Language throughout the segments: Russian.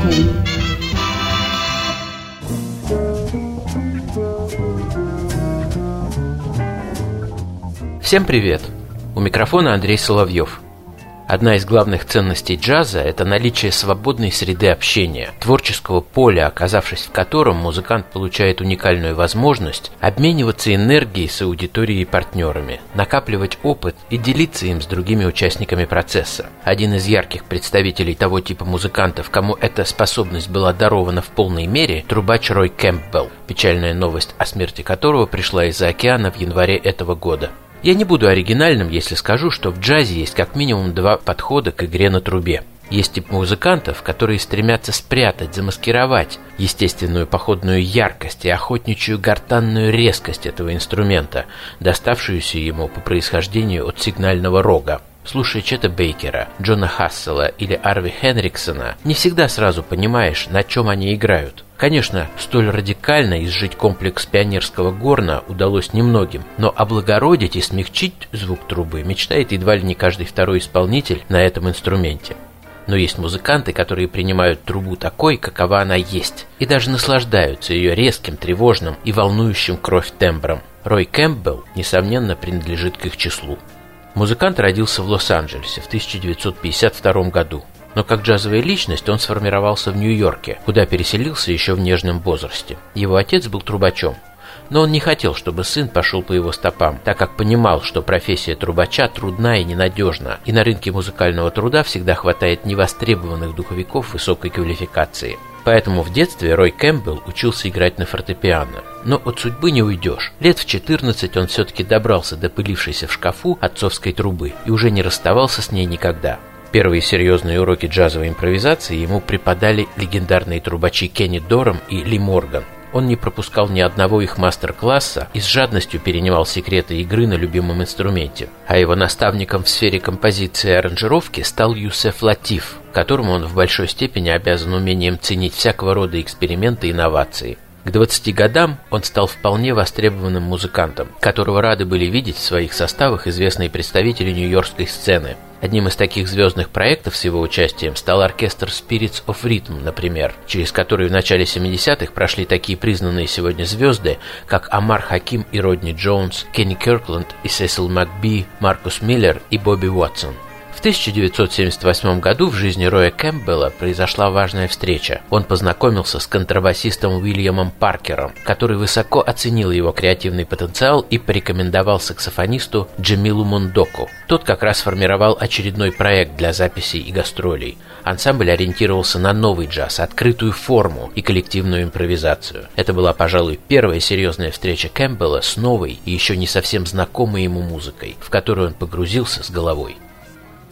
Сбоку Всем привет! У микрофона Андрей Соловьев. Одна из главных ценностей джаза – это наличие свободной среды общения, творческого поля, оказавшись в котором музыкант получает уникальную возможность обмениваться энергией с аудиторией и партнерами, накапливать опыт и делиться им с другими участниками процесса. Один из ярких представителей того типа музыкантов, кому эта способность была дарована в полной мере – трубач Рой Кэмпбелл, печальная новость о смерти которого пришла из-за океана в январе этого года. Я не буду оригинальным, если скажу, что в джазе есть как минимум два подхода к игре на трубе. Есть тип музыкантов, которые стремятся спрятать, замаскировать естественную походную яркость и охотничью гортанную резкость этого инструмента, доставшуюся ему по происхождению от сигнального рога. Слушая Чета Бейкера, Джона Хассела или Арви Хенриксона, не всегда сразу понимаешь, на чем они играют. Конечно, столь радикально изжить комплекс пионерского горна удалось немногим, но облагородить и смягчить звук трубы мечтает едва ли не каждый второй исполнитель на этом инструменте. Но есть музыканты, которые принимают трубу такой, какова она есть, и даже наслаждаются ее резким, тревожным и волнующим кровь тембром. Рой Кэмпбелл, несомненно, принадлежит к их числу. Музыкант родился в Лос-Анджелесе в 1952 году, но как джазовая личность он сформировался в Нью-Йорке, куда переселился еще в нежном возрасте. Его отец был трубачом, но он не хотел, чтобы сын пошел по его стопам, так как понимал, что профессия трубача трудна и ненадежна, и на рынке музыкального труда всегда хватает невостребованных духовиков высокой квалификации. Поэтому в детстве Рой Кэмпбелл учился играть на фортепиано. Но от судьбы не уйдешь. Лет в 14 он все-таки добрался до пылившейся в шкафу отцовской трубы и уже не расставался с ней никогда. Первые серьезные уроки джазовой импровизации ему преподали легендарные трубачи Кенни Дором и Ли Морган. Он не пропускал ни одного их мастер-класса и с жадностью перенимал секреты игры на любимом инструменте. А его наставником в сфере композиции и аранжировки стал Юсеф Латиф, которому он в большой степени обязан умением ценить всякого рода эксперименты и инновации. К 20 годам он стал вполне востребованным музыкантом, которого рады были видеть в своих составах известные представители нью-йоркской сцены. Одним из таких звездных проектов с его участием стал оркестр Spirits of Rhythm, например, через который в начале 70-х прошли такие признанные сегодня звезды, как Амар Хаким и Родни Джонс, Кенни Киркленд и Сесил Макби, Маркус Миллер и Бобби Уотсон. В 1978 году в жизни Роя Кэмпбелла произошла важная встреча. Он познакомился с контрабасистом Уильямом Паркером, который высоко оценил его креативный потенциал и порекомендовал саксофонисту Джемилу Мондоку. Тот как раз формировал очередной проект для записей и гастролей. Ансамбль ориентировался на новый джаз, открытую форму и коллективную импровизацию. Это была, пожалуй, первая серьезная встреча Кэмпбелла с новой и еще не совсем знакомой ему музыкой, в которую он погрузился с головой.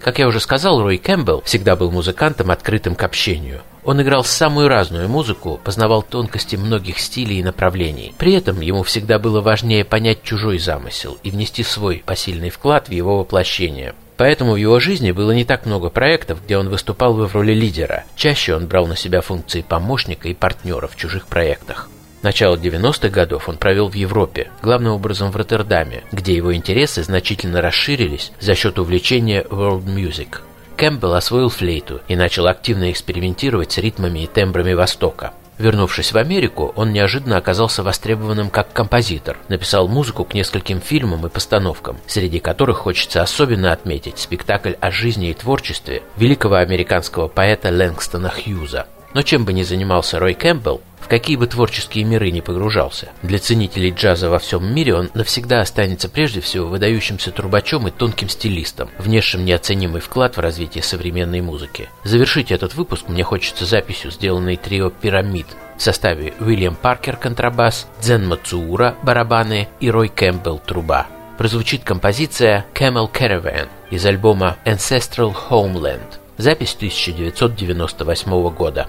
Как я уже сказал, Рой Кэмпбелл всегда был музыкантом, открытым к общению. Он играл самую разную музыку, познавал тонкости многих стилей и направлений. При этом ему всегда было важнее понять чужой замысел и внести свой посильный вклад в его воплощение. Поэтому в его жизни было не так много проектов, где он выступал в роли лидера. Чаще он брал на себя функции помощника и партнера в чужих проектах. Начало 90-х годов он провел в Европе, главным образом в Роттердаме, где его интересы значительно расширились за счет увлечения world music. Кэмпбелл освоил флейту и начал активно экспериментировать с ритмами и тембрами Востока. Вернувшись в Америку, он неожиданно оказался востребованным как композитор. Написал музыку к нескольким фильмам и постановкам, среди которых хочется особенно отметить спектакль о жизни и творчестве великого американского поэта Лэнгстона Хьюза. Но чем бы ни занимался Рой Кэмпбелл, в какие бы творческие миры не погружался, для ценителей джаза во всем мире он навсегда останется прежде всего выдающимся трубачом и тонким стилистом, внесшим неоценимый вклад в развитие современной музыки. Завершить этот выпуск мне хочется записью, сделанной трио «Пирамид» в составе Уильям Паркер контрабас, Дзен Мацуура барабаны и Рой Кэмпбелл труба. Прозвучит композиция «Camel Caravan» из альбома «Ancestral Homeland». Запись 1998 года.